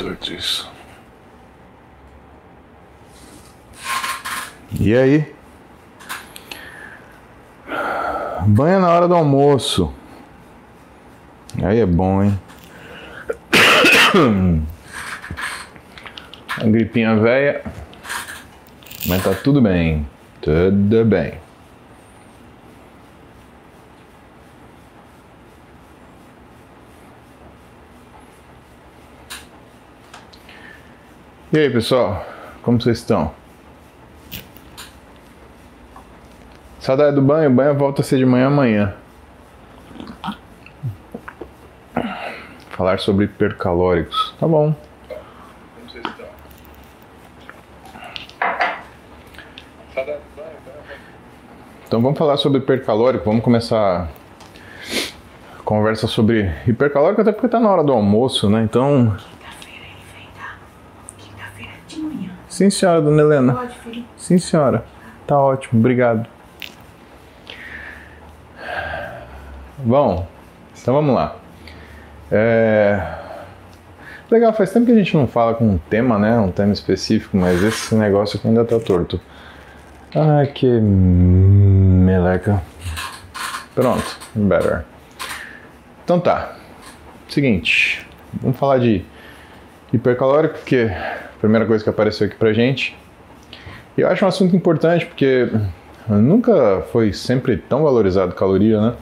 torto isso. E aí? Banha na hora do almoço. Aí é bom, hein? A gripinha velha. Mas tá tudo bem. Tudo bem. E aí, pessoal? Como vocês estão? Saudade do banho? O banho volta a ser de manhã amanhã. Falar sobre hipercalóricos. Tá bom. Como vocês estão? Do banho? Então vamos falar sobre hipercalórico. Vamos começar a conversa sobre hipercalórico, até porque tá na hora do almoço, né? Então. Quinta-feira ele vem, tá? Quinta-feira de manhã. Sim, senhora, dona Helena. Pode, filho? Sim, senhora. Tá ótimo, obrigado. Bom, então vamos lá. É... Legal, faz tempo que a gente não fala com um tema, né? Um tema específico, mas esse negócio aqui ainda tá torto. Ai, que meleca. Pronto, better. Então tá. Seguinte, vamos falar de hipercalórico, porque primeira coisa que apareceu aqui pra gente. E eu acho um assunto importante, porque nunca foi sempre tão valorizado caloria, né?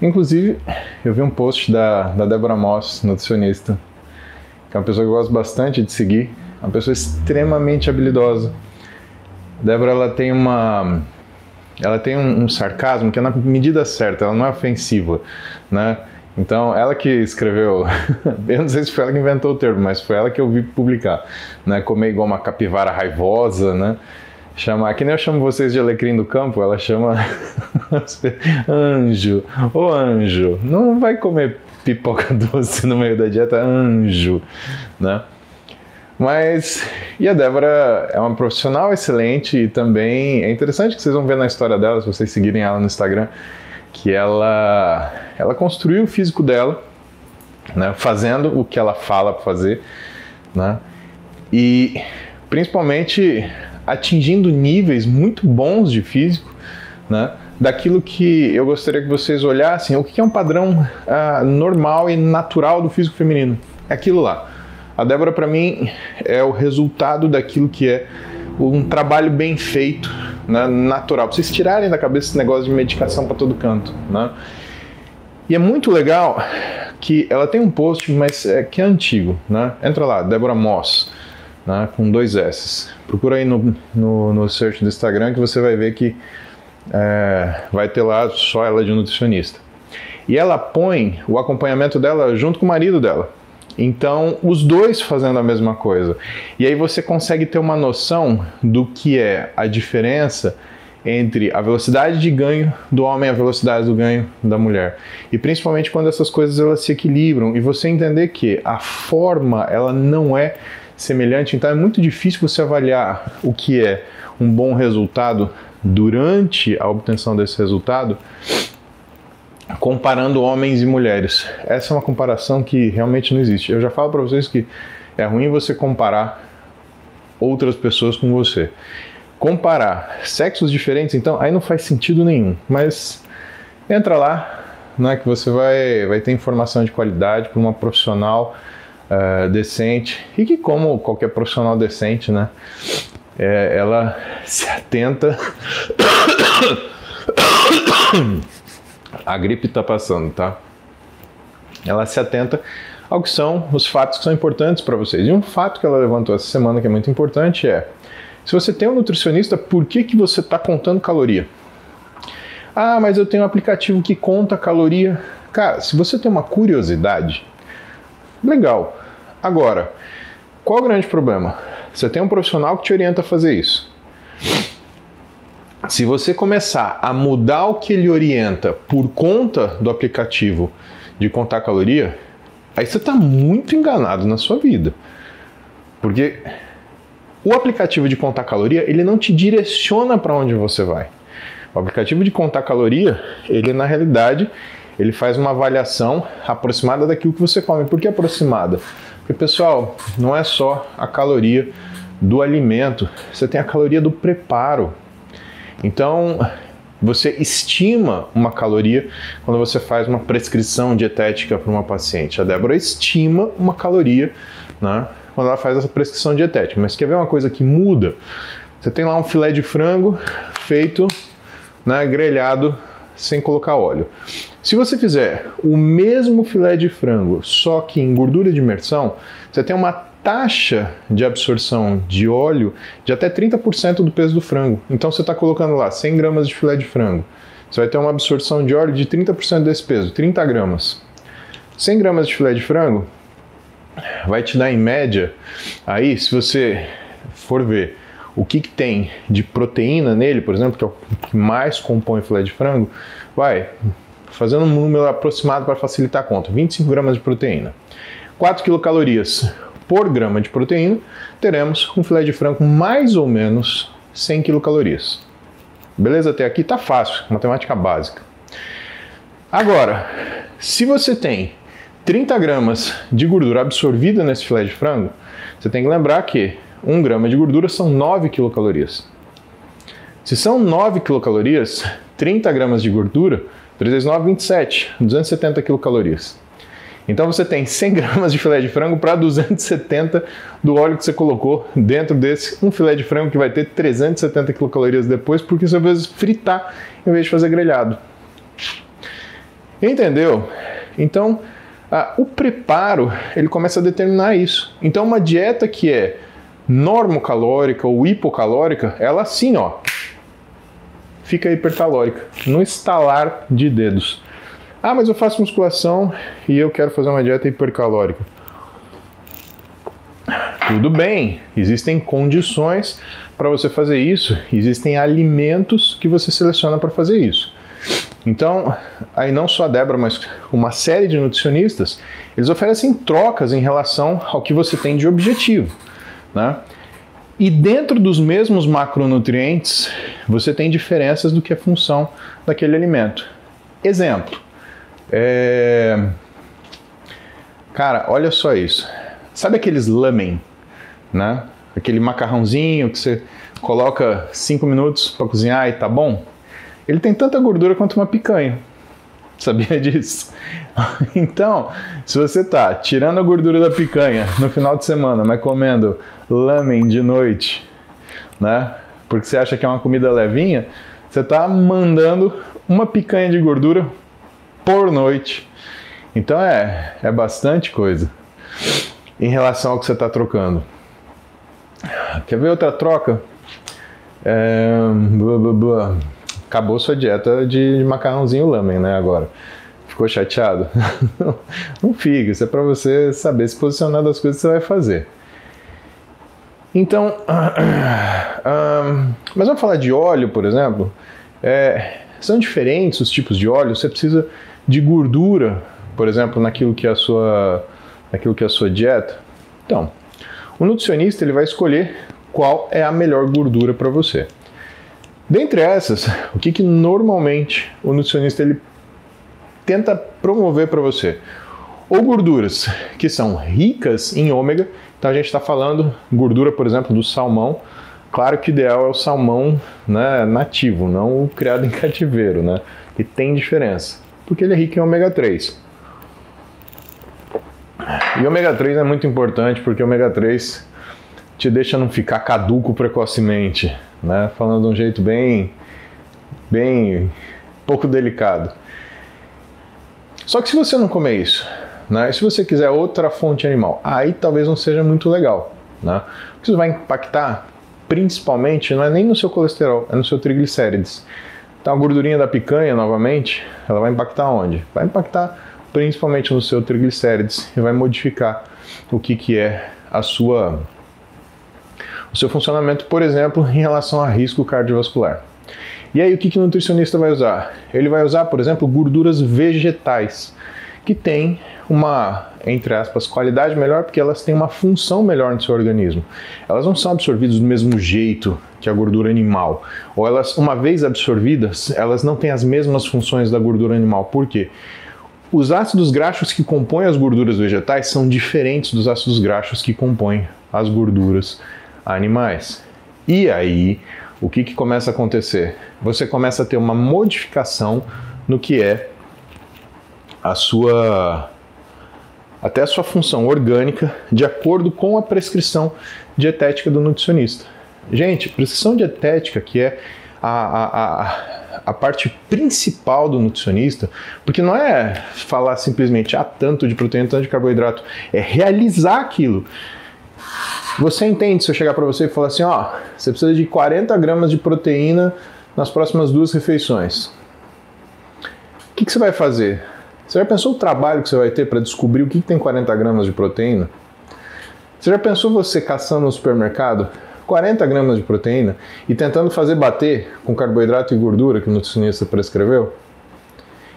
Inclusive, eu vi um post da, da Deborah Moss, nutricionista, que é uma pessoa que eu gosto bastante de seguir, uma pessoa extremamente habilidosa. A Débora, ela tem uma... Ela tem um, um sarcasmo que é na medida certa, ela não é ofensiva, né? Então, ela que escreveu, eu não sei se foi ela que inventou o termo, mas foi ela que eu vi publicar, né? Comer igual uma capivara raivosa, né? Chamar, que nem eu chamo vocês de alecrim do campo, ela chama anjo, ô anjo, não vai comer pipoca doce no meio da dieta, anjo, né? Mas, e a Débora é uma profissional excelente e também é interessante que vocês vão ver na história dela, se vocês seguirem ela no Instagram, que ela, ela construiu o físico dela, né, fazendo o que ela fala para fazer, né, e principalmente atingindo níveis muito bons de físico, né, daquilo que eu gostaria que vocês olhassem, o que é um padrão ah, normal e natural do físico feminino. É aquilo lá. A Débora, para mim, é o resultado daquilo que é um trabalho bem feito, né, natural. Pra vocês tirarem da cabeça esse negócio de medicação para todo canto. Né? E é muito legal que ela tem um post, mas é, que é antigo. Né? Entra lá, Débora Moss, né, com dois S. Procura aí no, no, no search do Instagram que você vai ver que é, vai ter lá só ela de nutricionista. E ela põe o acompanhamento dela junto com o marido dela. Então, os dois fazendo a mesma coisa. E aí você consegue ter uma noção do que é a diferença entre a velocidade de ganho do homem e a velocidade do ganho da mulher. E principalmente quando essas coisas elas se equilibram e você entender que a forma ela não é semelhante, então é muito difícil você avaliar o que é um bom resultado durante a obtenção desse resultado comparando homens e mulheres. Essa é uma comparação que realmente não existe. Eu já falo para vocês que é ruim você comparar outras pessoas com você. Comparar sexos diferentes, então, aí não faz sentido nenhum. Mas entra lá, né, que você vai, vai ter informação de qualidade para uma profissional uh, decente e que, como qualquer profissional decente, né, é, ela se atenta a gripe está passando, tá? Ela se atenta ao que são os fatos que são importantes para vocês. E um fato que ela levantou essa semana que é muito importante é: se você tem um nutricionista, por que, que você está contando caloria? Ah, mas eu tenho um aplicativo que conta caloria. Cara, se você tem uma curiosidade, legal. Agora, qual o grande problema? Você tem um profissional que te orienta a fazer isso se você começar a mudar o que ele orienta por conta do aplicativo de contar caloria, aí você está muito enganado na sua vida. Porque o aplicativo de contar caloria, ele não te direciona para onde você vai. O aplicativo de contar caloria, ele na realidade, ele faz uma avaliação aproximada daquilo que você come. Por que aproximada? Porque pessoal, não é só a caloria do alimento, você tem a caloria do preparo. Então, você estima uma caloria quando você faz uma prescrição dietética para uma paciente. A Débora estima uma caloria né, quando ela faz essa prescrição dietética. Mas quer ver uma coisa que muda? Você tem lá um filé de frango feito né, grelhado sem colocar óleo. Se você fizer o mesmo filé de frango, só que em gordura de imersão, você tem uma taxa de absorção de óleo de até 30% do peso do frango. Então você está colocando lá 100 gramas de filé de frango. Você vai ter uma absorção de óleo de 30% desse peso, 30 gramas. 100 gramas de filé de frango vai te dar em média, aí se você for ver o que, que tem de proteína nele, por exemplo, que é o que mais compõe filé de frango, vai fazendo um número aproximado para facilitar a conta, 25 gramas de proteína. 4 quilocalorias por grama de proteína, teremos um filé de frango mais ou menos 100 quilocalorias. Beleza? Até aqui tá fácil, matemática básica. Agora, se você tem 30 gramas de gordura absorvida nesse filé de frango, você tem que lembrar que 1 grama de gordura são 9 quilocalorias. Se são 9 quilocalorias, 30 gramas de gordura, 3 vezes 9, 27, 270 quilocalorias. Então você tem 100 gramas de filé de frango para 270 do óleo que você colocou dentro desse um filé de frango que vai ter 370 quilocalorias depois, porque você vai fritar em vez de fazer grelhado. Entendeu? Então o preparo ele começa a determinar isso. Então uma dieta que é normocalórica ou hipocalórica, ela assim, ó, fica hipercalórica, no estalar de dedos. Ah, mas eu faço musculação e eu quero fazer uma dieta hipercalórica. Tudo bem, existem condições para você fazer isso, existem alimentos que você seleciona para fazer isso. Então, aí não só a Débora, mas uma série de nutricionistas, eles oferecem trocas em relação ao que você tem de objetivo. Né? E dentro dos mesmos macronutrientes, você tem diferenças do que é função daquele alimento. Exemplo, é... Cara, olha só isso. Sabe aqueles lamen, né? Aquele macarrãozinho que você coloca 5 minutos para cozinhar e tá bom? Ele tem tanta gordura quanto uma picanha. Sabia disso? Então, se você tá tirando a gordura da picanha no final de semana, mas comendo lamen de noite, né? Porque você acha que é uma comida levinha, você tá mandando uma picanha de gordura por noite. Então é, é bastante coisa em relação ao que você está trocando. Quer ver outra troca? É, blá, blá, blá. Acabou sua dieta de macarrãozinho lamen, né? Agora. Ficou chateado? Não fica, isso é para você saber se posicionar das coisas que você vai fazer. Então, mas vamos falar de óleo, por exemplo. É, são diferentes os tipos de óleo. Você precisa de gordura, por exemplo, naquilo que é a sua, naquilo que é a sua dieta. Então, o nutricionista ele vai escolher qual é a melhor gordura para você. Dentre essas, o que, que normalmente o nutricionista ele tenta promover para você? Ou gorduras que são ricas em ômega, então a gente está falando gordura, por exemplo, do salmão. Claro que o ideal é o salmão né, nativo, não o criado em cativeiro, né? E tem diferença porque ele é rico em ômega 3. E ômega 3 é muito importante porque ômega 3 te deixa não ficar caduco precocemente, né? Falando de um jeito bem bem pouco delicado. Só que se você não comer isso, né? E se você quiser outra fonte animal, aí talvez não seja muito legal, né? Porque isso vai impactar principalmente não é nem no seu colesterol, é no seu triglicérides. Então a gordurinha da picanha, novamente, ela vai impactar onde? Vai impactar principalmente no seu triglicérides e vai modificar o que, que é a sua o seu funcionamento, por exemplo, em relação a risco cardiovascular. E aí o que, que o nutricionista vai usar? Ele vai usar, por exemplo, gorduras vegetais, que têm uma, entre aspas, qualidade melhor porque elas têm uma função melhor no seu organismo. Elas não são absorvidas do mesmo jeito que a gordura animal. Ou elas, uma vez absorvidas, elas não têm as mesmas funções da gordura animal. Por quê? Os ácidos graxos que compõem as gorduras vegetais são diferentes dos ácidos graxos que compõem as gorduras animais. E aí, o que, que começa a acontecer? Você começa a ter uma modificação no que é a sua até a sua função orgânica de acordo com a prescrição dietética do nutricionista. Gente, prescrição dietética que é a, a, a, parte principal do nutricionista, porque não é falar simplesmente ah, tanto de proteína, tanto de carboidrato, é realizar aquilo. Você entende se eu chegar para você e falar assim, ó, você precisa de 40 gramas de proteína nas próximas duas refeições. O que, que você vai fazer? Você já pensou o trabalho que você vai ter para descobrir o que, que tem 40 gramas de proteína? Você já pensou você caçando no supermercado 40 gramas de proteína e tentando fazer bater com carboidrato e gordura que o nutricionista prescreveu?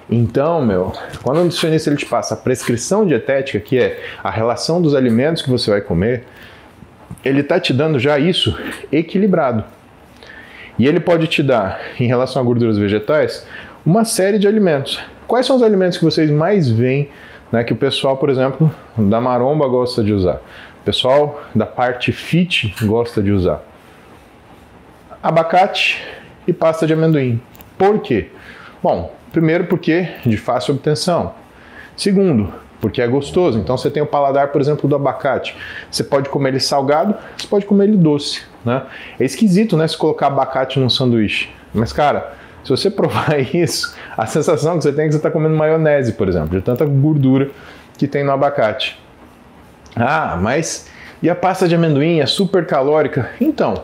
Então, meu, quando o nutricionista ele te passa a prescrição dietética, que é a relação dos alimentos que você vai comer, ele está te dando já isso equilibrado. E ele pode te dar, em relação a gorduras vegetais, uma série de alimentos. Quais são os alimentos que vocês mais veem, né, que o pessoal, por exemplo, da maromba gosta de usar? Pessoal da parte fit gosta de usar. Abacate e pasta de amendoim. Por quê? Bom, primeiro porque de fácil obtenção. Segundo, porque é gostoso. Então você tem o paladar, por exemplo, do abacate. Você pode comer ele salgado, você pode comer ele doce, né? É esquisito, né, se colocar abacate num sanduíche. Mas cara, se você provar isso, a sensação que você tem é que você está comendo maionese, por exemplo, de tanta gordura que tem no abacate. Ah, mas e a pasta de amendoim é super calórica? Então,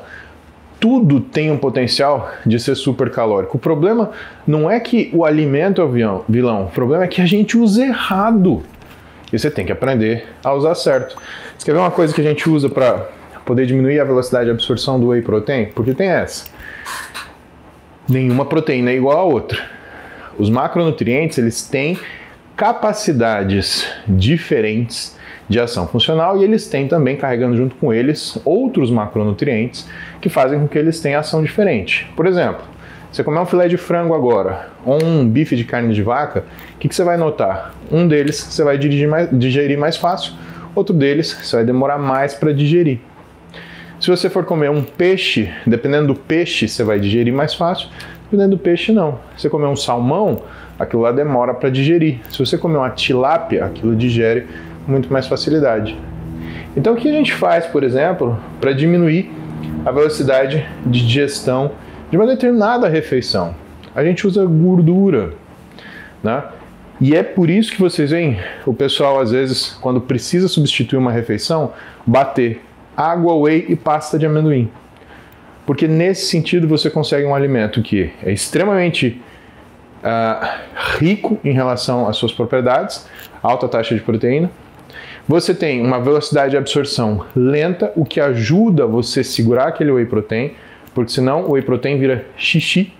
tudo tem um potencial de ser super calórico. O problema não é que o alimento é o vilão, o problema é que a gente usa errado. E você tem que aprender a usar certo. Você quer ver uma coisa que a gente usa para poder diminuir a velocidade de absorção do whey protein? Porque tem essa. Nenhuma proteína é igual a outra. Os macronutrientes, eles têm capacidades diferentes de ação funcional e eles têm também, carregando junto com eles, outros macronutrientes que fazem com que eles tenham ação diferente. Por exemplo, você comer um filé de frango agora ou um bife de carne de vaca, o que, que, você vai notar? Um deles você vai mais, digerir mais fácil, outro deles você vai demorar mais para digerir. Se você for comer um peixe, dependendo do peixe, você vai digerir mais fácil, dependendo do peixe, não. Se você comer um salmão, aquilo lá demora para digerir. Se você comer uma tilápia, aquilo digere muito mais facilidade. Então, o que a gente faz, por exemplo, para diminuir a velocidade de digestão de uma determinada refeição? A gente usa gordura, né? E é por isso que vocês veem o pessoal, às vezes, quando precisa substituir uma refeição, bater água, whey e pasta de amendoim. Porque nesse sentido você consegue um alimento que é extremamente uh, rico em relação às suas propriedades, alta taxa de proteína, você tem uma velocidade de absorção lenta, o que ajuda você a segurar aquele whey protein, porque senão o whey protein vira xixi,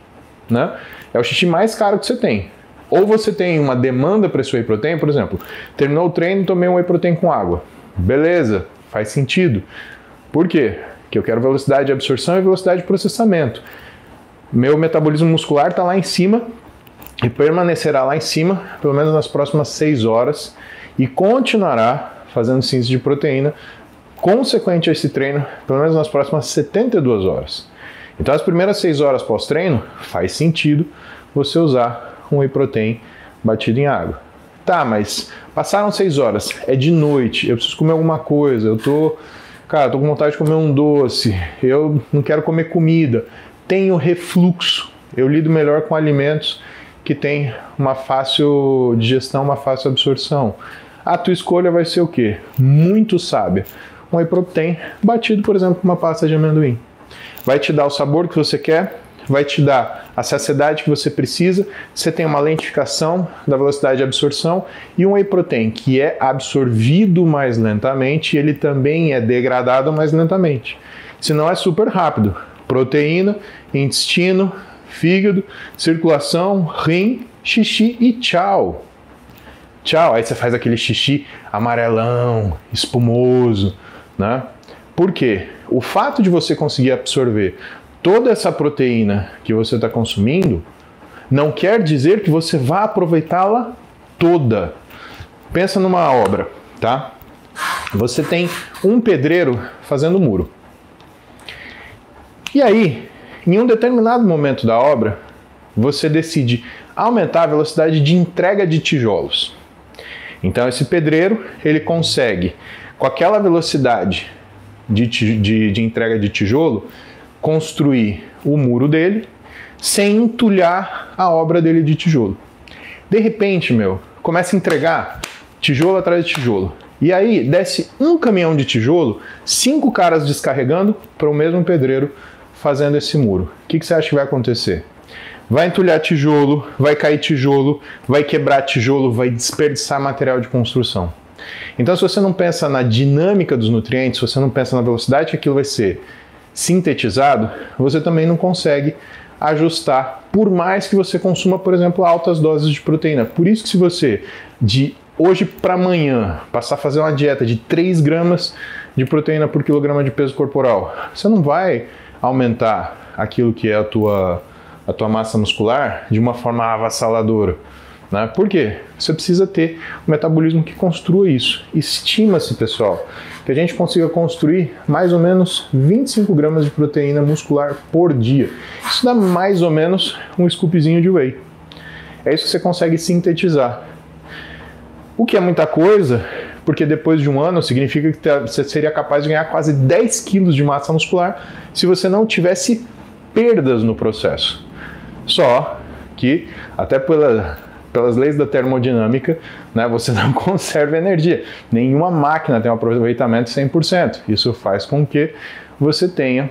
né? É o xixi mais caro que você tem. Ou você tem uma demanda para esse whey protein, por exemplo, terminou o treino, tomei um whey protein com água. Beleza, faz sentido. Por quê? Porque eu quero velocidade de absorção e velocidade de processamento. Meu metabolismo muscular está lá em cima e permanecerá lá em cima pelo menos nas próximas 6 horas e continuará fazendo síntese de proteína consequente a esse treino, pelo menos nas próximas 72 horas. Então, as primeiras 6 horas pós-treino, faz sentido você usar um whey protein batido em água. Tá, mas passaram 6 horas, é de noite, eu preciso comer alguma coisa, eu tô, cara, tô com vontade de comer um doce, eu não quero comer comida, tenho refluxo. Eu lido melhor com alimentos que têm uma fácil digestão, uma fácil absorção a tua escolha vai ser o quê? Muito sábia. Um whey protein batido, por exemplo, com uma pasta de amendoim. Vai te dar o sabor que você quer, vai te dar a saciedade que você precisa, você tem uma lentificação da velocidade de absorção e um whey protein que é absorvido mais lentamente, ele também é degradado mais lentamente. Se não é super rápido. Proteína, intestino, fígado, circulação, rim, xixi e tchau. Tchau. Aí você faz aquele xixi amarelão, espumoso, né? Por quê? O fato de você conseguir absorver toda essa proteína que você está consumindo não quer dizer que você vá aproveitá-la toda. Pensa numa obra, tá? Você tem um pedreiro fazendo muro. E aí, em um determinado momento da obra, você decide aumentar a velocidade de entrega de tijolos. Então esse pedreiro ele consegue, com aquela velocidade de, de, de entrega de tijolo, construir o muro dele sem entulhar a obra dele de tijolo. De repente, meu, começa a entregar tijolo atrás de tijolo. E aí desce um caminhão de tijolo, cinco caras descarregando para o mesmo pedreiro fazendo esse muro. O que, que você acha que vai acontecer? Vai entulhar tijolo, vai cair tijolo, vai quebrar tijolo, vai desperdiçar material de construção. Então, se você não pensa na dinâmica dos nutrientes, se você não pensa na velocidade que aquilo vai ser sintetizado, você também não consegue ajustar, por mais que você consuma, por exemplo, altas doses de proteína. Por isso que se você de hoje para amanhã passar a fazer uma dieta de 3 gramas de proteína por quilograma de peso corporal, você não vai aumentar aquilo que é a tua, a tua massa muscular de uma forma avassaladora. Né? Por quê? Você precisa ter um metabolismo que construa isso. Estima-se, pessoal, que a gente consiga construir mais ou menos 25 gramas de proteína muscular por dia. Isso dá mais ou menos um scoopzinho de whey. É isso que você consegue sintetizar. O que é muita coisa, porque depois de um ano significa que você seria capaz de ganhar quase 10 quilos de massa muscular se você não tivesse perdas no processo. Só que, até pela, pelas leis da termodinâmica, né, você não conserva energia. Nenhuma máquina tem um aproveitamento 100%. Isso faz com que você tenha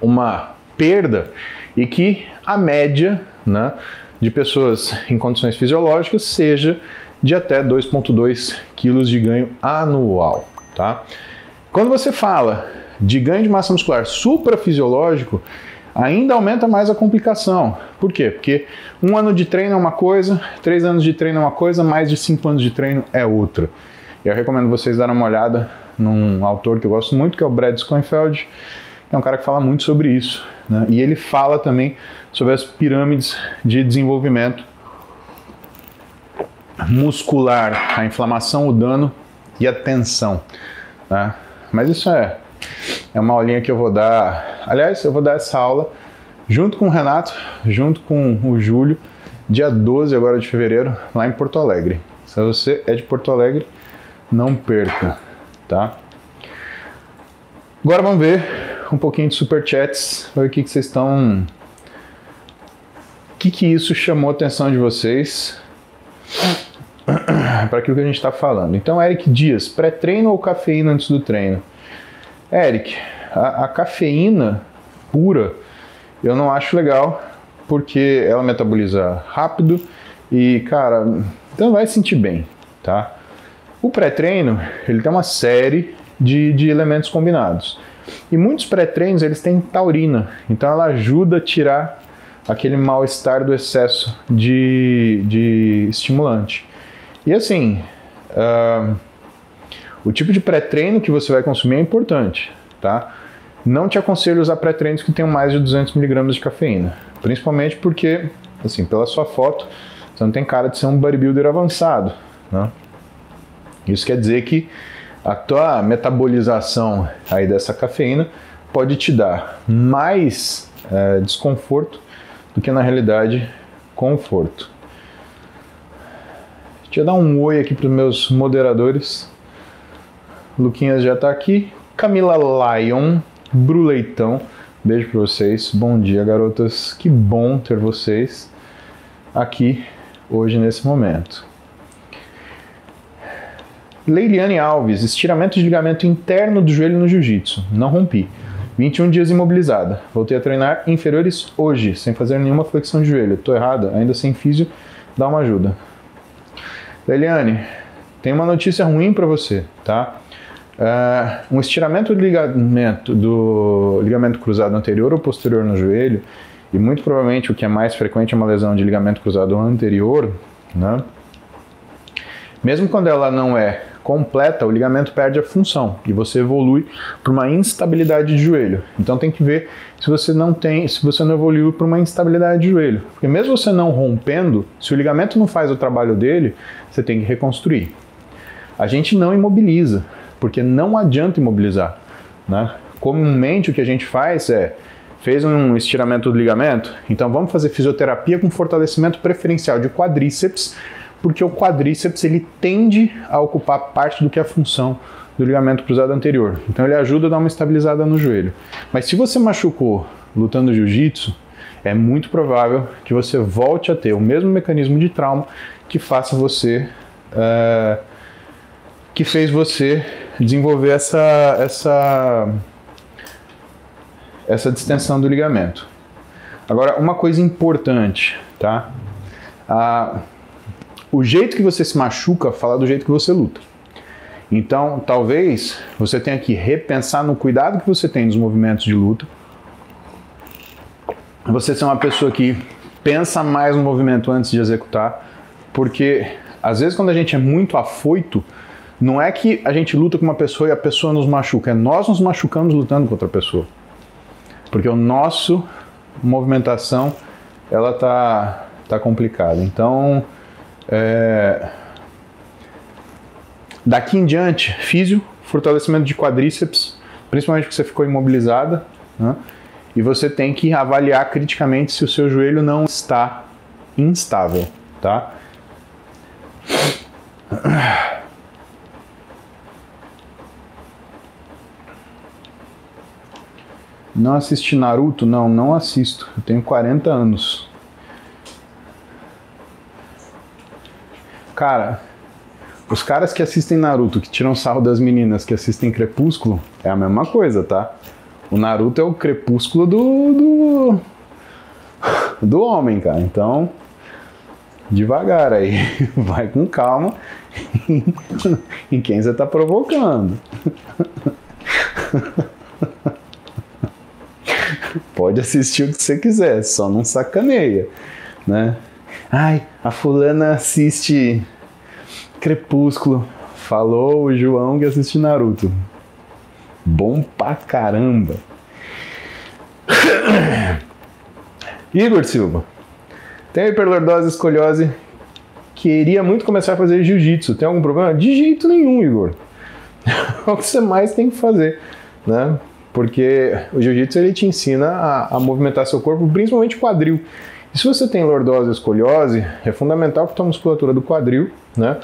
uma perda e que a média né, de pessoas em condições fisiológicas seja de até 2,2 quilos de ganho anual. Tá? Quando você fala de ganho de massa muscular suprafisiológico, ainda aumenta mais a complicação. Por quê? Porque um ano de treino é uma coisa, três anos de treino é uma coisa, mais de cinco anos de treino é outra. Eu recomendo vocês darem uma olhada num autor que eu gosto muito, que é o Brad Schoenfeld, é um cara que fala muito sobre isso. Né? E ele fala também sobre as pirâmides de desenvolvimento muscular, a inflamação, o dano e a tensão. Tá? Mas isso é, é uma aulinha que eu vou dar. Aliás, eu vou dar essa aula junto com o Renato, junto com o Júlio, dia 12 agora de fevereiro, lá em Porto Alegre. Se você é de Porto Alegre, não perca, tá? Agora vamos ver um pouquinho de superchats, ver o que, que vocês estão. O que, que isso chamou a atenção de vocês? para aquilo que a gente está falando. Então, Eric Dias, pré-treino ou cafeína antes do treino? Eric, a, a, cafeína pura eu não acho legal porque ela metaboliza rápido e, cara, então vai sentir bem, tá? O pré-treino, ele tem uma série de, de elementos combinados. E muitos pré-treinos, eles têm taurina, então ela ajuda a tirar aquele mal-estar do excesso de, de estimulante. E assim, uh, o tipo de pré-treino que você vai consumir é importante, tá? Não te aconselho usar pré-treinos que tenham mais de 200 mg de cafeína, principalmente porque, assim, pela sua foto, você não tem cara de ser um bodybuilder avançado, né? Isso quer dizer que a tua metabolização aí dessa cafeína pode te dar mais é, desconforto do que na realidade conforto. Deixa eu dar um oi aqui para os meus moderadores. Luquinhas já está aqui. Camila Lion, Bruleitão, beijo para vocês. Bom dia, garotas. Que bom ter vocês aqui hoje nesse momento. Leiliane Alves, estiramento de ligamento interno do joelho no jiu-jitsu. Não rompi. 21 dias imobilizada. Voltei a treinar inferiores hoje, sem fazer nenhuma flexão de joelho. Tô errada? Ainda sem físio, dá uma ajuda. Eliane, tem uma notícia ruim para você, tá? Uh, um estiramento do ligamento, do ligamento cruzado anterior ou posterior no joelho, e muito provavelmente o que é mais frequente é uma lesão de ligamento cruzado anterior, né? Mesmo quando ela não é completa, o ligamento perde a função e você evolui para uma instabilidade de joelho. Então tem que ver se você não tem, se você não evoluiu para uma instabilidade de joelho. Porque mesmo você não rompendo, se o ligamento não faz o trabalho dele, você tem que reconstruir. A gente não imobiliza, porque não adianta imobilizar, né? Comumente o que a gente faz é fez um estiramento do ligamento, então vamos fazer fisioterapia com fortalecimento preferencial de quadríceps porque o quadríceps ele tende a ocupar parte do que é a função do ligamento cruzado anterior. Então ele ajuda a dar uma estabilizada no joelho. Mas se você machucou lutando jiu-jitsu, é muito provável que você volte a ter o mesmo mecanismo de trauma que faça você uh, que fez você desenvolver essa essa essa distensão do ligamento. Agora, uma coisa importante, tá? Uh, o jeito que você se machuca fala do jeito que você luta. Então, talvez você tenha que repensar no cuidado que você tem nos movimentos de luta. Você ser uma pessoa que pensa mais no movimento antes de executar, porque às vezes quando a gente é muito afoito, não é que a gente luta com uma pessoa e a pessoa nos machuca, é nós nos machucamos lutando com outra pessoa. Porque o nosso movimentação ela tá tá complicada. Então, é... Daqui em diante, físio, fortalecimento de quadríceps, principalmente porque você ficou imobilizada, né? e você tem que avaliar criticamente se o seu joelho não está instável, tá? Não assisti Naruto? Não, não assisto. Eu tenho 40 anos. Cara, os caras que assistem Naruto, que tiram sarro das meninas que assistem Crepúsculo, é a mesma coisa, tá? O Naruto é o crepúsculo do. do, do homem, cara. Então, devagar aí. Vai com calma em quem você tá provocando. Pode assistir o que você quiser, só não sacaneia, né? Ai, a fulana assiste Crepúsculo. Falou o João que assiste Naruto. Bom pra caramba. Igor Silva. Tem hiperlordose, escoliose. Queria muito começar a fazer jiu-jitsu. Tem algum problema? De jeito nenhum, Igor. é o que você mais tem que fazer, né? Porque o jiu-jitsu ele te ensina a, a movimentar seu corpo, principalmente o quadril. E se você tem lordose ou escoliose, é fundamental que a tua musculatura do quadril, né,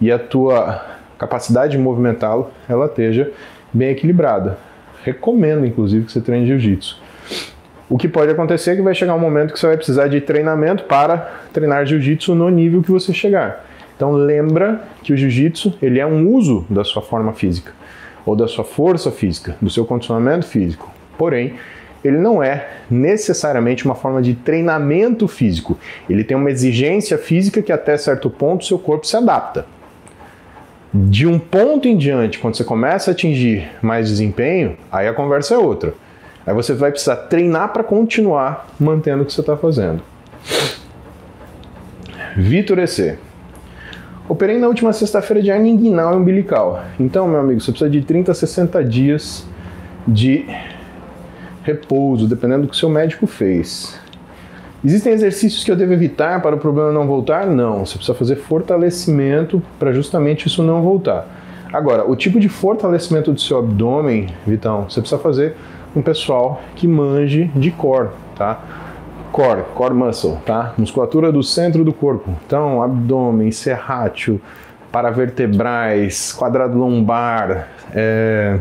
e a tua capacidade de movimentá-lo, ela esteja bem equilibrada. Recomendo, inclusive, que você treine jiu-jitsu. O que pode acontecer é que vai chegar um momento que você vai precisar de treinamento para treinar jiu-jitsu no nível que você chegar. Então lembra que o jiu-jitsu ele é um uso da sua forma física ou da sua força física, do seu condicionamento físico. Porém, ele não é necessariamente uma forma de treinamento físico. Ele tem uma exigência física que até certo ponto seu corpo se adapta. De um ponto em diante, quando você começa a atingir mais desempenho, aí a conversa é outra. Aí você vai precisar treinar para continuar mantendo o que você está fazendo. Vitor EC. Operei na última sexta-feira de hernia inguinal e umbilical. Então, meu amigo, você precisa de 30 a 60 dias de repouso, dependendo do que o seu médico fez. Existem exercícios que eu devo evitar para o problema não voltar? Não. Você precisa fazer fortalecimento para justamente isso não voltar. Agora, o tipo de fortalecimento do seu abdômen, Vitão, você precisa fazer com um pessoal que manje de core, tá? Core, core muscle, tá? Musculatura do centro do corpo. Então, abdômen, serrátil, paravertebrais, quadrado lombar, é,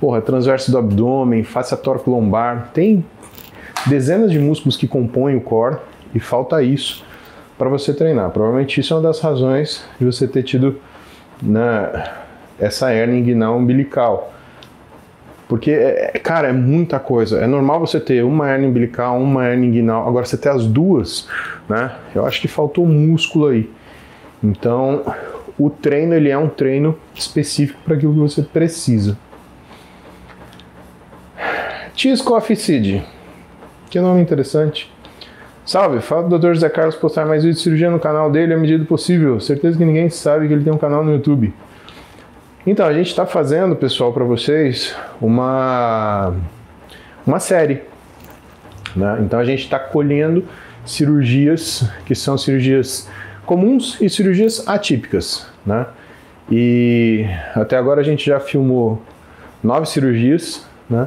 porra, transverso do abdômen, face tóraco lombar, tem dezenas de músculos que compõem o core e falta isso para você treinar. Provavelmente isso é uma das razões de você ter tido né, essa hernia inguinal umbilical. Porque, é, é, cara, é muita coisa. É normal você ter uma hernia umbilical, uma hernia inguinal. Agora, você ter as duas, né? Eu acho que faltou músculo aí. Então, o treino, ele é um treino específico para aquilo que você precisa. Tiscoficide. Que nome interessante. Salve, fala do Dr. José Carlos postar mais vídeos de cirurgia no canal dele à medida do possível. Certeza que ninguém sabe que ele tem um canal no YouTube. Então, a gente está fazendo, pessoal, para vocês uma, uma série. Né? Então, a gente está colhendo cirurgias que são cirurgias comuns e cirurgias atípicas. Né? E até agora a gente já filmou nove cirurgias. Né?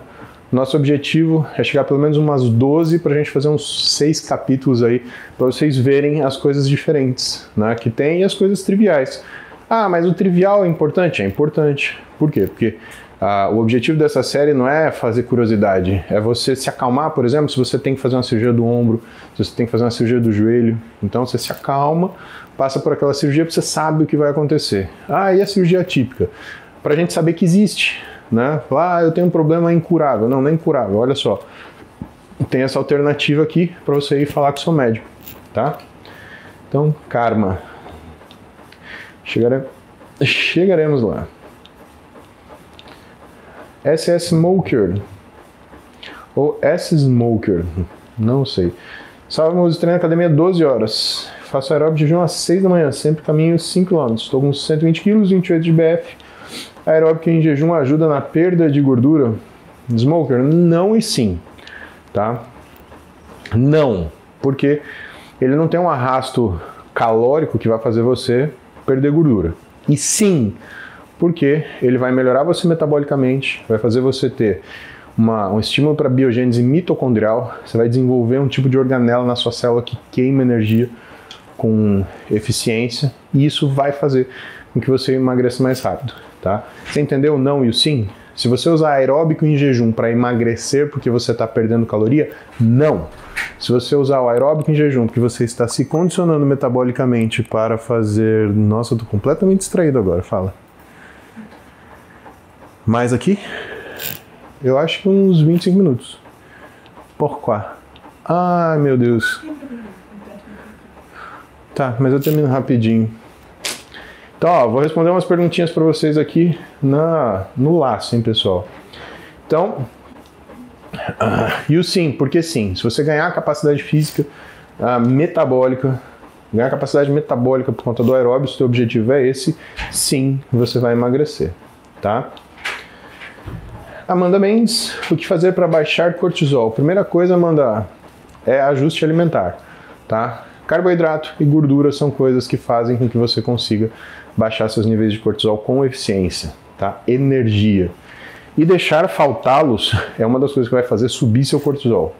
Nosso objetivo é chegar pelo menos umas 12 para a gente fazer uns seis capítulos aí para vocês verem as coisas diferentes né, que tem e as coisas triviais. Ah, mas o trivial é importante? É importante. Por quê? Porque ah, o objetivo dessa série não é fazer curiosidade, é você se acalmar, por exemplo, se você tem que fazer uma cirurgia do ombro, se você tem que fazer uma cirurgia do joelho. Então você se acalma, passa por aquela cirurgia porque você sabe o que vai acontecer. Ah, e a cirurgia típica? Para a gente saber que existe. Né? Ah, eu tenho um problema incurável. Não, não é incurável, olha só. Tem essa alternativa aqui para você ir falar com o seu médico, tá? Então, karma. Chegare... Chegaremos lá. SS Smoker. Ou S Smoker. Não sei. Salve, meus treino academia 12 horas. Faço aeróbico de jejum às 6 da manhã, sempre caminho 5 km. Estou com 120 kg, 28 de BF. Aeróbico em jejum ajuda na perda de gordura? Smoker? Não e sim. Tá? Não. Porque ele não tem um arrasto calórico que vai fazer você perder gordura. E sim, porque ele vai melhorar você metabolicamente, vai fazer você ter uma, um estímulo para biogênese mitocondrial, você vai desenvolver um tipo de organela na sua célula que queima energia com eficiência, e isso vai fazer com que você emagreça mais rápido, tá? Você entendeu o não e o sim? Se você usar aeróbico em jejum para emagrecer porque você está perdendo caloria, não. Se você usar o aeróbico em jejum porque você está se condicionando metabolicamente para fazer. Nossa, eu tô completamente distraído agora, fala. Mais aqui? Eu acho que uns 25 minutos. Por quá? Ai, meu Deus. Tá, mas eu termino rapidinho. Então, ó, vou responder umas perguntinhas para vocês aqui na, no laço, hein, pessoal. Então, uh, e o sim, porque sim, se você ganhar capacidade física uh, metabólica, ganhar capacidade metabólica por conta do aeróbio, se o seu objetivo é esse, sim, você vai emagrecer, tá? Amanda Mendes, o que fazer para baixar cortisol? Primeira coisa, Amanda, é ajuste alimentar, tá? Carboidrato e gordura são coisas que fazem com que você consiga baixar seus níveis de cortisol com eficiência, tá? Energia. E deixar faltá-los é uma das coisas que vai fazer subir seu cortisol.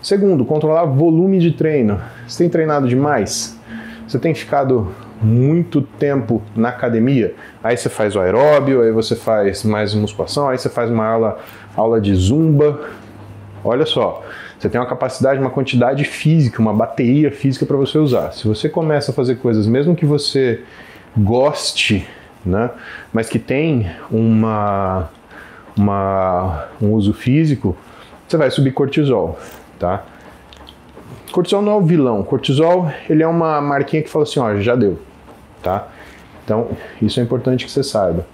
Segundo, controlar volume de treino. Você tem treinado demais? Você tem ficado muito tempo na academia? Aí você faz o aeróbio, aí você faz mais musculação, aí você faz uma aula, aula de zumba. Olha só, você tem uma capacidade, uma quantidade física, uma bateria física para você usar. Se você começa a fazer coisas, mesmo que você goste, né, mas que tem uma, uma, um uso físico, você vai subir cortisol, tá? Cortisol não é o vilão. Cortisol, ele é uma marquinha que fala assim, ó, já deu, tá? Então, isso é importante que você saiba.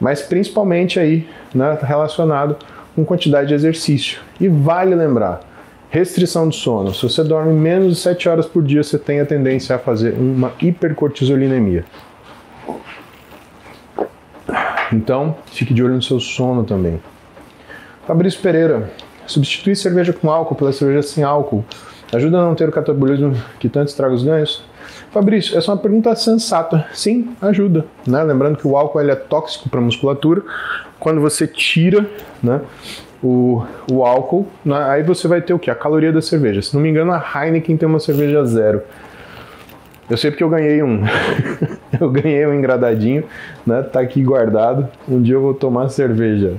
Mas principalmente aí, né, relacionado com quantidade de exercício. E vale lembrar, restrição de sono. Se você dorme menos de 7 horas por dia, você tem a tendência a fazer uma hipercortisolinemia. Então, fique de olho no seu sono também. Fabrício Pereira, substituir cerveja com álcool pela cerveja sem álcool ajuda a não ter o catabolismo que tanto estraga os ganhos? Fabrício, essa é uma pergunta sensata. Sim, ajuda. Né? Lembrando que o álcool ele é tóxico para a musculatura. Quando você tira né, o, o álcool, né, aí você vai ter o que? A caloria da cerveja. Se não me engano, a Heineken tem uma cerveja zero. Eu sei porque eu ganhei um. eu ganhei um engradadinho, né? Tá aqui guardado. Um dia eu vou tomar cerveja.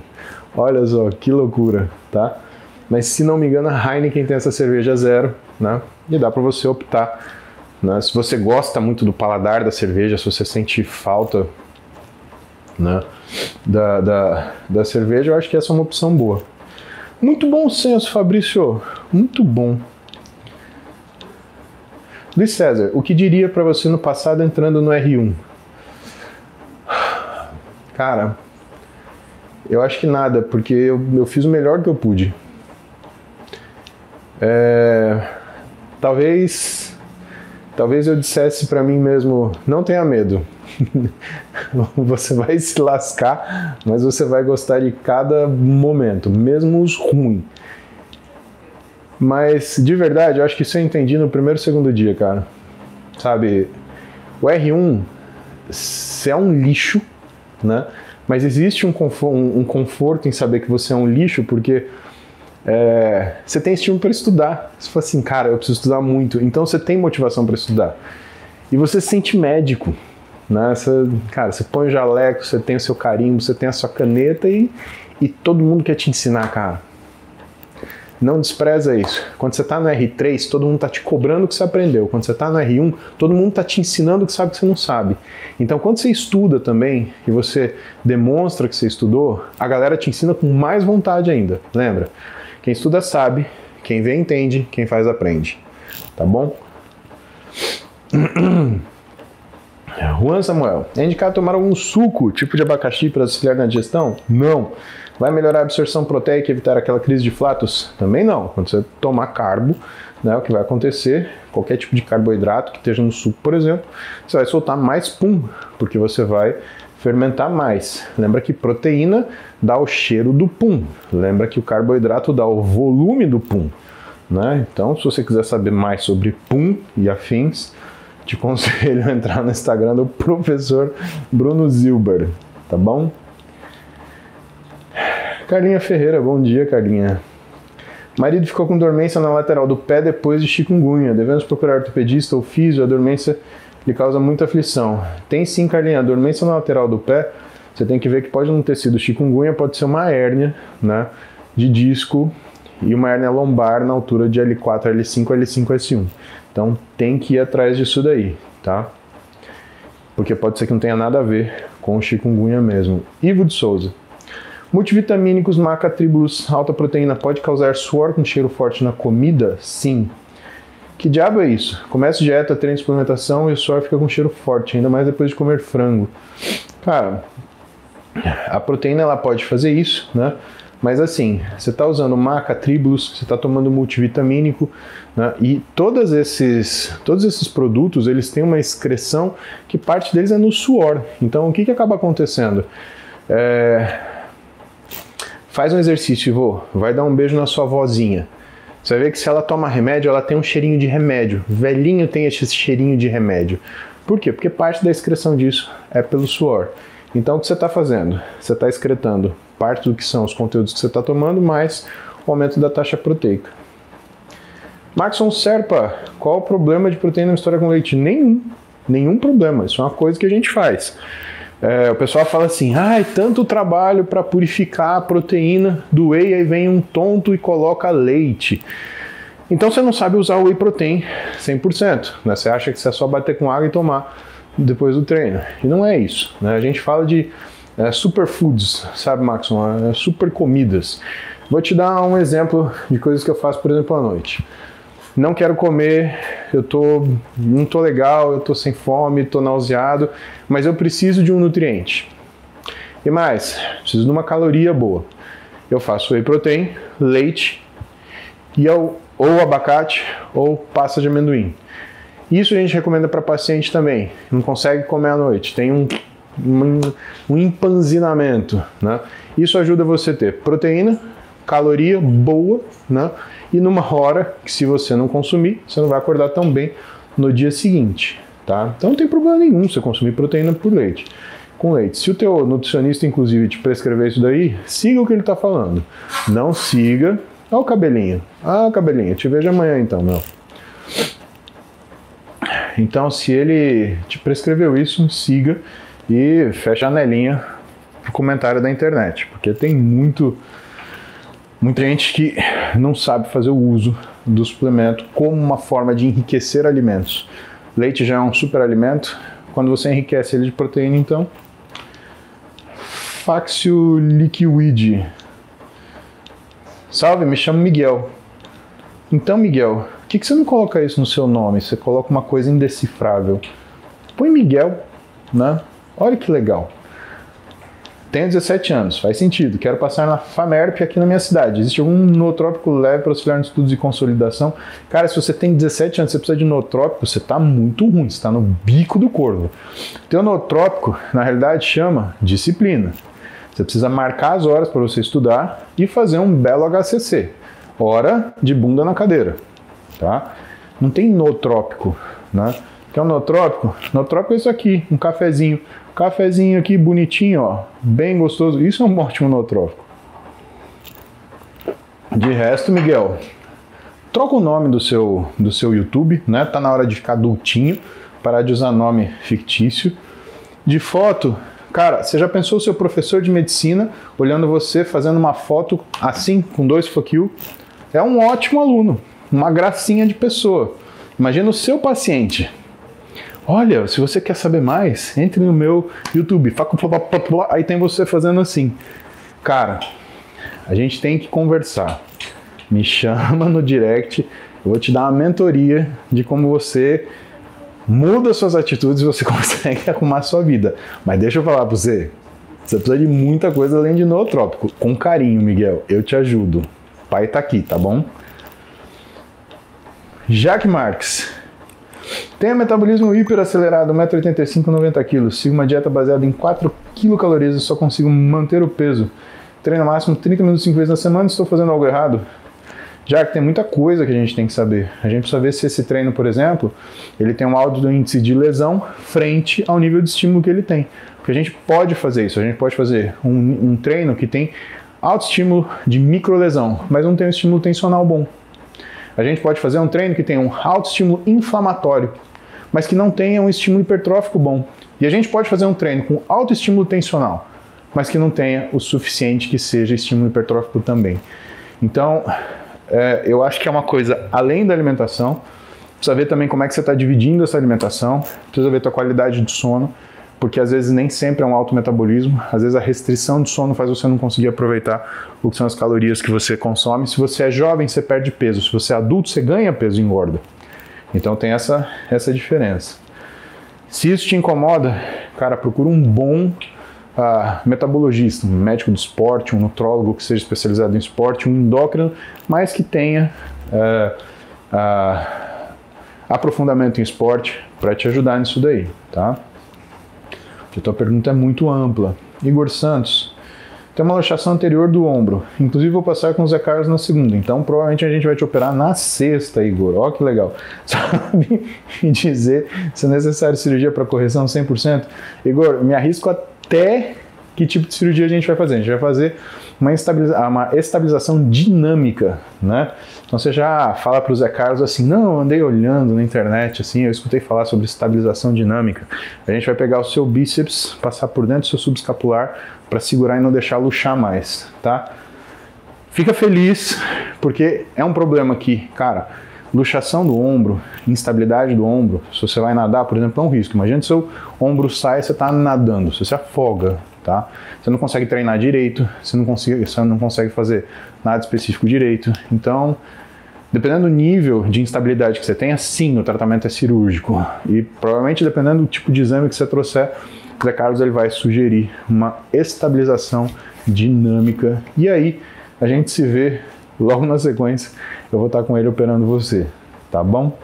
Olha só, que loucura, tá? Mas se não me engano, a Heineken tem essa cerveja zero, né? E dá para você optar. Né? Se você gosta muito do paladar da cerveja, se você sente falta né, da, da, da cerveja, eu acho que essa é uma opção boa. Muito bom senso, Fabrício. Muito bom. Luiz César, o que diria para você no passado entrando no R1? Cara, eu acho que nada, porque eu, eu fiz o melhor que eu pude. É, talvez, talvez eu dissesse para mim mesmo, não tenha medo. você vai se lascar, mas você vai gostar de cada momento, mesmo os ruins. Mas de verdade, eu acho que isso eu entendi no primeiro segundo dia, cara. Sabe, o R1 você é um lixo, né? Mas existe um conforto, um conforto em saber que você é um lixo, porque é, você tem estímulo para estudar. Você fala assim, cara, eu preciso estudar muito. Então você tem motivação para estudar. E você se sente médico. Né? Você, cara, você põe o jaleco, você tem o seu carimbo, você tem a sua caneta e, e todo mundo quer te ensinar, cara. Não despreza isso. Quando você está no R3, todo mundo está te cobrando o que você aprendeu. Quando você está no R1, todo mundo está te ensinando o que sabe que você não sabe. Então, quando você estuda também e você demonstra que você estudou, a galera te ensina com mais vontade ainda. Lembra? Quem estuda sabe, quem vê entende, quem faz aprende. Tá bom? Juan Samuel, é indicado tomar algum suco, tipo de abacaxi, para auxiliar na digestão? Não. Vai melhorar a absorção proteica e evitar aquela crise de flatos? Também não. Quando você tomar carbo, né, o que vai acontecer, qualquer tipo de carboidrato que esteja no suco, por exemplo, você vai soltar mais pum, porque você vai fermentar mais. Lembra que proteína dá o cheiro do pum. Lembra que o carboidrato dá o volume do pum. Né? Então, se você quiser saber mais sobre pum e afins, te conselho a entrar no Instagram do professor Bruno Zilber, tá bom? Carlinha Ferreira, bom dia, Carlinha. Marido ficou com dormência na lateral do pé depois de chikungunya. Devemos procurar ortopedista ou físio? A dormência lhe causa muita aflição. Tem sim, Carlinha. A dormência na lateral do pé, você tem que ver que pode não ter sido chikungunya, pode ser uma hérnia né, de disco e uma hérnia lombar na altura de L4, L5, L5, S1. Então tem que ir atrás disso daí, tá? Porque pode ser que não tenha nada a ver com o chikungunya mesmo. Ivo de Souza. Multivitamínicos, macatribulus, alta proteína pode causar suor com cheiro forte na comida? Sim. Que diabo é isso? Começa dieta, treino de suplementação e o suor fica com cheiro forte, ainda mais depois de comer frango. Cara, a proteína ela pode fazer isso, né? Mas assim, você está usando maca, tribulus, você está tomando multivitamínico, né? e todos esses, todos esses produtos eles têm uma excreção que parte deles é no suor. Então o que, que acaba acontecendo? É, Faz um exercício, vô. Vai dar um beijo na sua vozinha. Você vai ver que se ela toma remédio, ela tem um cheirinho de remédio. Velhinho tem esse cheirinho de remédio. Por quê? Porque parte da excreção disso é pelo suor. Então o que você está fazendo? Você está excretando parte do que são os conteúdos que você está tomando, mais o aumento da taxa proteica. Maxon Serpa, qual o problema de proteína misturada com leite? Nenhum. Nenhum problema. Isso é uma coisa que a gente faz. É, o pessoal fala assim: ah, tanto trabalho para purificar a proteína do whey, aí vem um tonto e coloca leite. Então você não sabe usar o whey protein 100%. Né? Você acha que você é só bater com água e tomar depois do treino. E não é isso. Né? A gente fala de é, superfoods, sabe, Max? É, super comidas. Vou te dar um exemplo de coisas que eu faço, por exemplo, à noite não quero comer, eu tô, não tô legal, eu tô sem fome, tô nauseado, mas eu preciso de um nutriente. E mais, preciso de uma caloria boa. Eu faço whey protein, leite e ou, ou abacate ou pasta de amendoim. Isso a gente recomenda para paciente também. Não consegue comer à noite, tem um, um, um empanzinamento. Né? Isso ajuda você a ter proteína, caloria boa, né? E numa hora que se você não consumir, você não vai acordar tão bem no dia seguinte, tá? Então não tem problema nenhum você consumir proteína por leite, com leite. Se o teu nutricionista inclusive te prescrever isso daí, siga o que ele está falando. Não siga Olha o cabelinho. Ah, cabelinho, te vejo amanhã então, meu. Então, se ele te prescreveu isso, siga e fecha a anelinha pro comentário da internet, porque tem muito Muita gente que não sabe fazer o uso do suplemento como uma forma de enriquecer alimentos. Leite já é um super alimento. Quando você enriquece ele de proteína, então. Faxio liquid. Salve, me chamo Miguel. Então, Miguel, por que, que você não coloca isso no seu nome? Você coloca uma coisa indecifrável. Põe Miguel, né? Olha que legal. Tenho 17 anos, faz sentido. Quero passar na FAMERP aqui na minha cidade. Existe algum nootrópico leve para auxiliar nos estudos de consolidação? Cara, se você tem 17 anos, você precisa de nootrópico, você está muito ruim, você está no bico do corvo. Teu nootrópico, na realidade, chama disciplina. Você precisa marcar as horas para você estudar e fazer um belo HCC. Hora de bunda na cadeira, tá? Não tem nootrópico, né? Quer um nootrópico? Nootrópico é isso aqui, um cafezinho. Cafezinho aqui bonitinho, ó, bem gostoso. Isso é um ótimo nootrópico. De resto, Miguel, troca o nome do seu, do seu YouTube, né? Tá na hora de ficar adultinho, parar de usar nome fictício. De foto, cara, você já pensou o seu professor de medicina olhando você fazendo uma foto assim, com dois you? É um ótimo aluno, uma gracinha de pessoa. Imagina o seu paciente Olha, se você quer saber mais, entre no meu YouTube. Aí tem você fazendo assim. Cara, a gente tem que conversar. Me chama no direct, eu vou te dar uma mentoria de como você muda suas atitudes e você consegue arrumar sua vida. Mas deixa eu falar para você, você precisa de muita coisa além de nootrópico. Com carinho, Miguel, eu te ajudo. O pai tá aqui, tá bom? Jaque Marques, tenho metabolismo hiperacelerado, 1,85m, 90kg. Sigo uma dieta baseada em 4 kcal e só consigo manter o peso. Treino máximo 30 minutos 5 vezes na semana estou fazendo algo errado? Já que tem muita coisa que a gente tem que saber. A gente precisa ver se esse treino, por exemplo, ele tem um alto índice de lesão frente ao nível de estímulo que ele tem. Porque a gente pode fazer isso. A gente pode fazer um, um treino que tem alto estímulo de microlesão, mas não tem um estímulo tensional bom. A gente pode fazer um treino que tenha um alto estímulo inflamatório, mas que não tenha um estímulo hipertrófico bom. E a gente pode fazer um treino com alto estímulo tensional, mas que não tenha o suficiente que seja estímulo hipertrófico também. Então, é, eu acho que é uma coisa além da alimentação. Precisa ver também como é que você está dividindo essa alimentação, precisa ver a qualidade de sono porque às vezes nem sempre é um alto metabolismo, às vezes a restrição de sono faz você não conseguir aproveitar o que são as calorias que você consome. Se você é jovem, você perde peso, se você é adulto, você ganha peso e engorda. Então tem essa, essa diferença. Se isso te incomoda, cara, procura um bom uh, metabologista, um médico do esporte, um nutrólogo que seja especializado em esporte, um endócrino, mas que tenha uh, uh, aprofundamento em esporte para te ajudar nisso daí, tá? A tua pergunta é muito ampla. Igor Santos, tem uma luxação anterior do ombro. Inclusive vou passar com o Zé Carlos na segunda. Então provavelmente a gente vai te operar na sexta, Igor. Ó que legal. Sabe me dizer se é necessário cirurgia para correção 100%? Igor, me arrisco até que tipo de cirurgia a gente vai fazer. A gente vai fazer uma, estabiliza uma estabilização dinâmica, né? Então você já fala para o Zé Carlos assim, não, andei olhando na internet, assim, eu escutei falar sobre estabilização dinâmica. A gente vai pegar o seu bíceps, passar por dentro do seu subescapular para segurar e não deixar luxar mais, tá? Fica feliz, porque é um problema que, cara, luxação do ombro, instabilidade do ombro, se você vai nadar, por exemplo, é um risco. Imagina se seu ombro sai e você está nadando, você se afoga, tá? Você não consegue treinar direito, você não consegue, você não consegue fazer nada específico direito. Então, dependendo do nível de instabilidade que você tenha, sim, o tratamento é cirúrgico. E provavelmente dependendo do tipo de exame que você trouxer, o Zé Carlos ele vai sugerir uma estabilização dinâmica. E aí, a gente se vê logo na sequência. Eu vou estar com ele operando você, tá bom?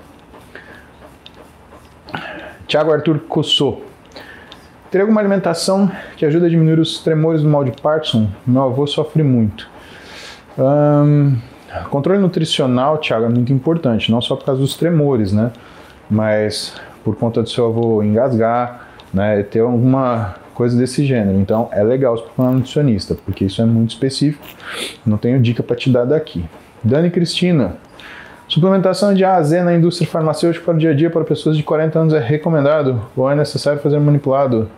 Tiago Arthur Cossô. Teria alguma alimentação que ajuda a diminuir os tremores do mal de Parkinson? Meu avô sofre muito. Um, controle nutricional, Thiago, é muito importante, não só por causa dos tremores, né? Mas por conta do seu avô engasgar, né? Ter alguma coisa desse gênero. Então é legal se procurar um nutricionista, porque isso é muito específico. Não tenho dica para te dar daqui. Dani Cristina. Suplementação de A a Z na indústria farmacêutica para o dia a dia para pessoas de 40 anos é recomendado ou é necessário fazer manipulado?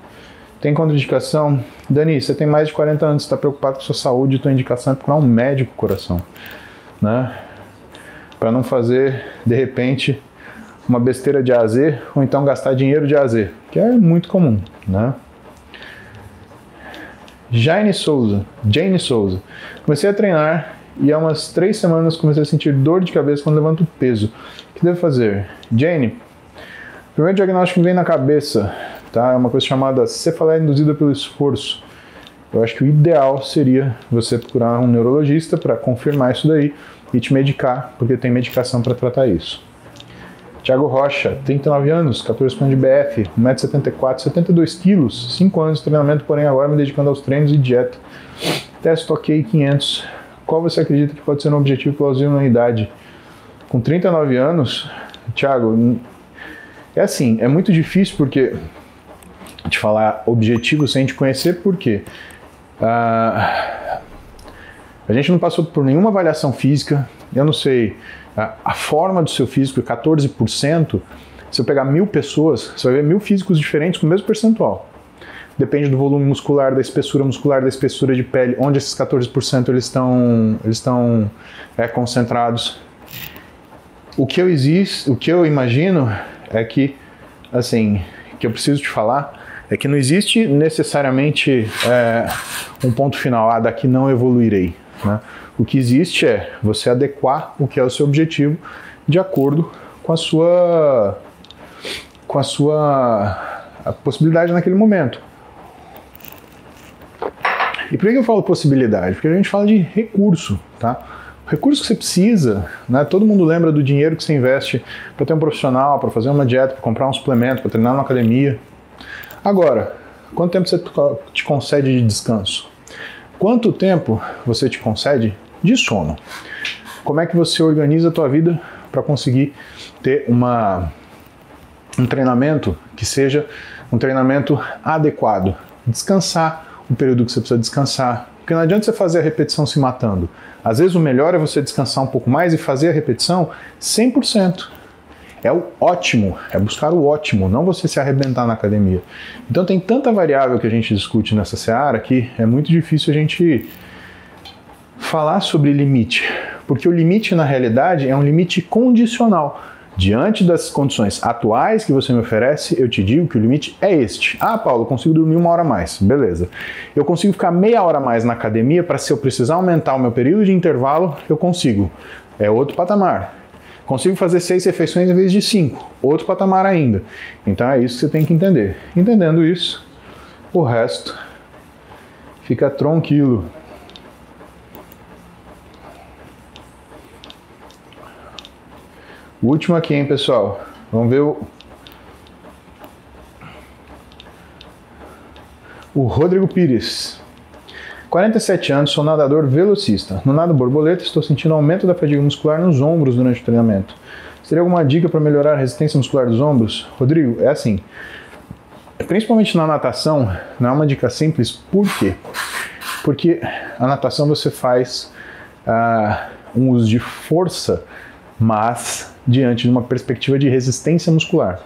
Tem contraindicação? Dani, você tem mais de 40 anos, está preocupado com sua saúde, tua indicação é procurar um médico coração, né? Para não fazer, de repente, uma besteira de AZ ou então gastar dinheiro de AZ, que é muito comum, né? Jane Souza, Jane Souza. Comecei a treinar e há umas três semanas comecei a sentir dor de cabeça quando levanto peso. O que devo fazer? Jane, o primeiro diagnóstico que vem na cabeça tá? É uma coisa chamada cefaleia induzida pelo esforço. eu acho que o ideal seria você procurar um neurologista para confirmar isso daí e te medicar, porque tem medicação para tratar isso. Tiago Rocha, 39 anos, 14 anos de BF, 1,74m, 72 kg, 5 anos de treinamento, porém agora me dedicando aos treinos e dieta. Teste ok 500. Qual você acredita que pode ser um objetivo plausível na idade? Com 39 anos, Tiago, é assim, é muito difícil porque te falar objetivo sem te conhecer, por quê? Ah, a gente não passou por nenhuma avaliação física, eu não sei a, a forma do seu físico, 14%. Se eu pegar mil pessoas, você vai ver mil físicos diferentes com o mesmo percentual. Depende do volume muscular, da espessura muscular, da espessura de pele, onde esses 14% eles estão, eles estão é, concentrados. O que eu existe, o que eu imagino é que, assim, que eu preciso te falar é que não existe necessariamente é, um ponto final, ah, daqui não evoluirei. Né? O que existe é você adequar o que é o seu objetivo de acordo com a sua com a sua a possibilidade naquele momento. E por que eu falo possibilidade? Porque a gente fala de recurso, tá? O recurso que você precisa, né? Todo mundo lembra do dinheiro que você investe para ter um profissional, para fazer uma dieta, para comprar um suplemento, para treinar numa academia. Agora, quanto tempo você te concede de descanso? Quanto tempo você te concede de sono? Como é que você organiza a tua vida para conseguir ter uma, um treinamento que seja um treinamento adequado? Descansar o período que você precisa descansar. Porque não adianta você fazer a repetição se matando. Às vezes o melhor é você descansar um pouco mais e fazer a repetição 100% é o ótimo, é buscar o ótimo, não você se arrebentar na academia. Então tem tanta variável que a gente discute nessa seara que é muito difícil a gente falar sobre limite, porque o limite na realidade é um limite condicional. Diante das condições atuais que você me oferece, eu te digo que o limite é este. Ah, Paulo, consigo dormir uma hora a mais. Beleza. Eu consigo ficar meia hora a mais na academia para, se eu precisar aumentar o meu período de intervalo, eu consigo. É outro patamar. Consigo fazer seis refeições em vez de cinco. Outro patamar ainda. Então é isso que você tem que entender. Entendendo isso, o resto fica tranquilo. O último aqui, hein, pessoal? Vamos ver o. O Rodrigo Pires. 47 anos, sou nadador velocista. No nado borboleta, estou sentindo aumento da fadiga muscular nos ombros durante o treinamento. Seria alguma dica para melhorar a resistência muscular dos ombros? Rodrigo, é assim. Principalmente na natação, não é uma dica simples. Por quê? Porque a natação você faz uh, um uso de força, mas diante de uma perspectiva de resistência muscular.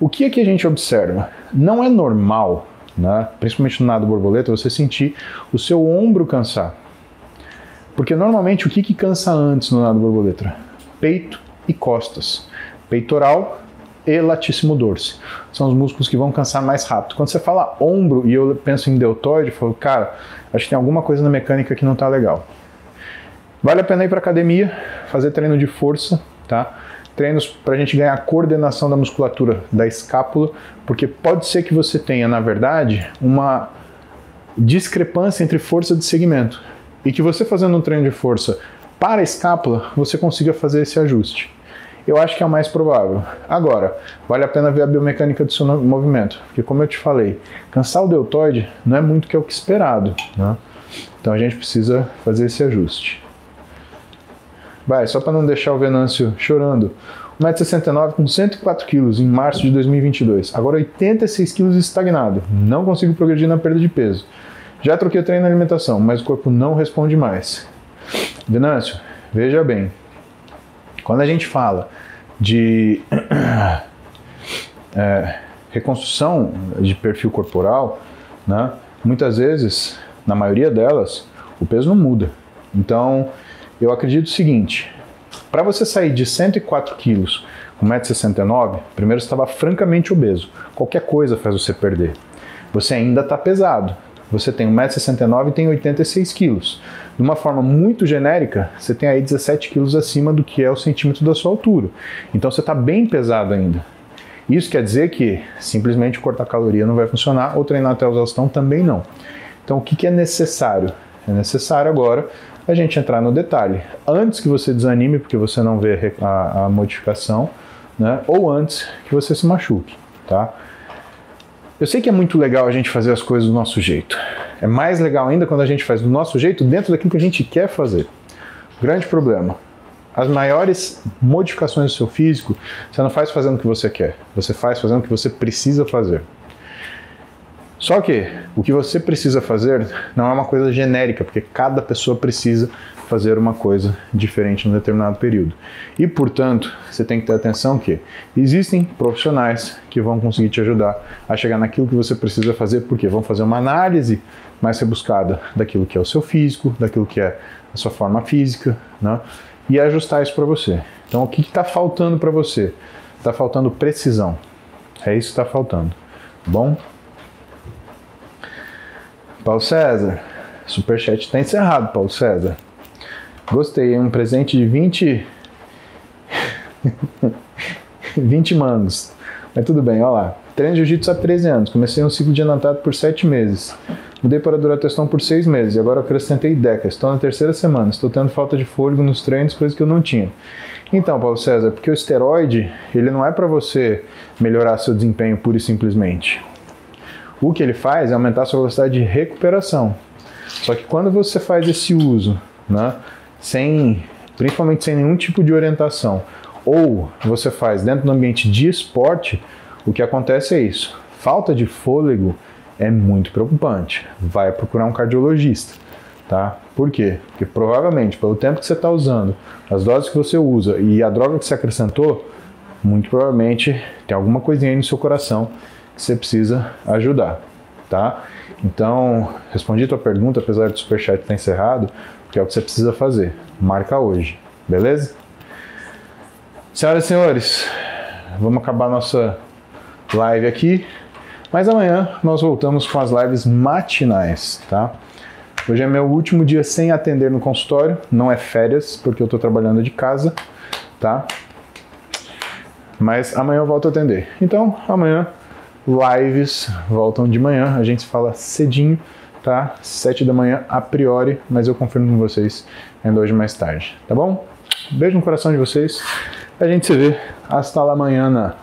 O que é que a gente observa? Não é normal né? principalmente no nado borboleta, você sentir o seu ombro cansar. Porque normalmente o que, que cansa antes no nado borboleta? Peito e costas. Peitoral e latíssimo dorso. São os músculos que vão cansar mais rápido. Quando você fala ombro e eu penso em deltoide, eu falo, cara, acho que tem alguma coisa na mecânica que não está legal. Vale a pena ir para academia, fazer treino de força, tá? treinos para a gente ganhar coordenação da musculatura da escápula, porque pode ser que você tenha, na verdade, uma discrepância entre força de segmento e que você fazendo um treino de força para a escápula, você consiga fazer esse ajuste. Eu acho que é o mais provável. Agora, vale a pena ver a biomecânica do seu movimento, porque como eu te falei, cansar o deltoide não é muito que é o que esperado, né? Então a gente precisa fazer esse ajuste. Vai, só para não deixar o Venâncio chorando. 1,69m com 104 kg em março de 2022. Agora 86 kg estagnado. Não consigo progredir na perda de peso. Já troquei o treino na alimentação, mas o corpo não responde mais. Venâncio, veja bem. Quando a gente fala de é, reconstrução de perfil corporal, né, muitas vezes, na maioria delas, o peso não muda. Então, eu acredito o seguinte: para você sair de 104 quilos com 1,69m, primeiro você estava francamente obeso. Qualquer coisa faz você perder. Você ainda está pesado. Você tem 1,69m e tem 86 quilos. De uma forma muito genérica, você tem aí 17 quilos acima do que é o centímetro da sua altura. Então você está bem pesado ainda. Isso quer dizer que simplesmente cortar caloria não vai funcionar ou treinar até o exaustão também não. Então, o que, que é necessário? É necessário agora a gente entrar no detalhe. Antes que você desanime porque você não vê a, a modificação, né? ou antes que você se machuque, tá? Eu sei que é muito legal a gente fazer as coisas do nosso jeito. É mais legal ainda quando a gente faz do nosso jeito dentro daquilo que a gente quer fazer. Grande problema. As maiores modificações do seu físico, você não faz fazendo o que você quer, você faz fazendo o que você precisa fazer. Só que o que você precisa fazer não é uma coisa genérica, porque cada pessoa precisa fazer uma coisa diferente em um determinado período. E, portanto, você tem que ter atenção que existem profissionais que vão conseguir te ajudar a chegar naquilo que você precisa fazer, porque vão fazer uma análise mais rebuscada daquilo que é o seu físico, daquilo que é a sua forma física, né? e ajustar isso para você. Então, o que está faltando para você? Está faltando precisão. É isso que está faltando. Bom? Paulo César, superchat está encerrado, Paulo César. Gostei, um presente de 20 20 mangos. Mas tudo bem, olha lá. Treino jiu-jitsu há 13 anos. Comecei um ciclo de anatado por 7 meses. Mudei para Durateston por 6 meses e agora acrescentei Deca. Estou na terceira semana. Estou tendo falta de fôlego nos treinos, coisa que eu não tinha. Então, Paulo César, porque o esteroide, ele não é para você melhorar seu desempenho pura e simplesmente. O que ele faz é aumentar a sua velocidade de recuperação. Só que quando você faz esse uso, né, sem, principalmente sem nenhum tipo de orientação, ou você faz dentro do ambiente de esporte, o que acontece é isso. Falta de fôlego é muito preocupante. Vai procurar um cardiologista, tá? Por quê? Porque provavelmente, pelo tempo que você está usando, as doses que você usa e a droga que você acrescentou, muito provavelmente tem alguma coisinha aí no seu coração você precisa ajudar, tá? Então, respondi a tua pergunta, apesar do superchat estar encerrado, que é o que você precisa fazer. Marca hoje, beleza? Senhoras e senhores, vamos acabar nossa live aqui, mas amanhã nós voltamos com as lives matinais, tá? Hoje é meu último dia sem atender no consultório, não é férias, porque eu estou trabalhando de casa, tá? Mas amanhã eu volto a atender. Então, amanhã lives voltam de manhã, a gente fala cedinho, tá? Sete da manhã a priori, mas eu confirmo com vocês ainda hoje mais tarde, tá bom? Beijo no coração de vocês. A gente se vê. Hasta la manhã.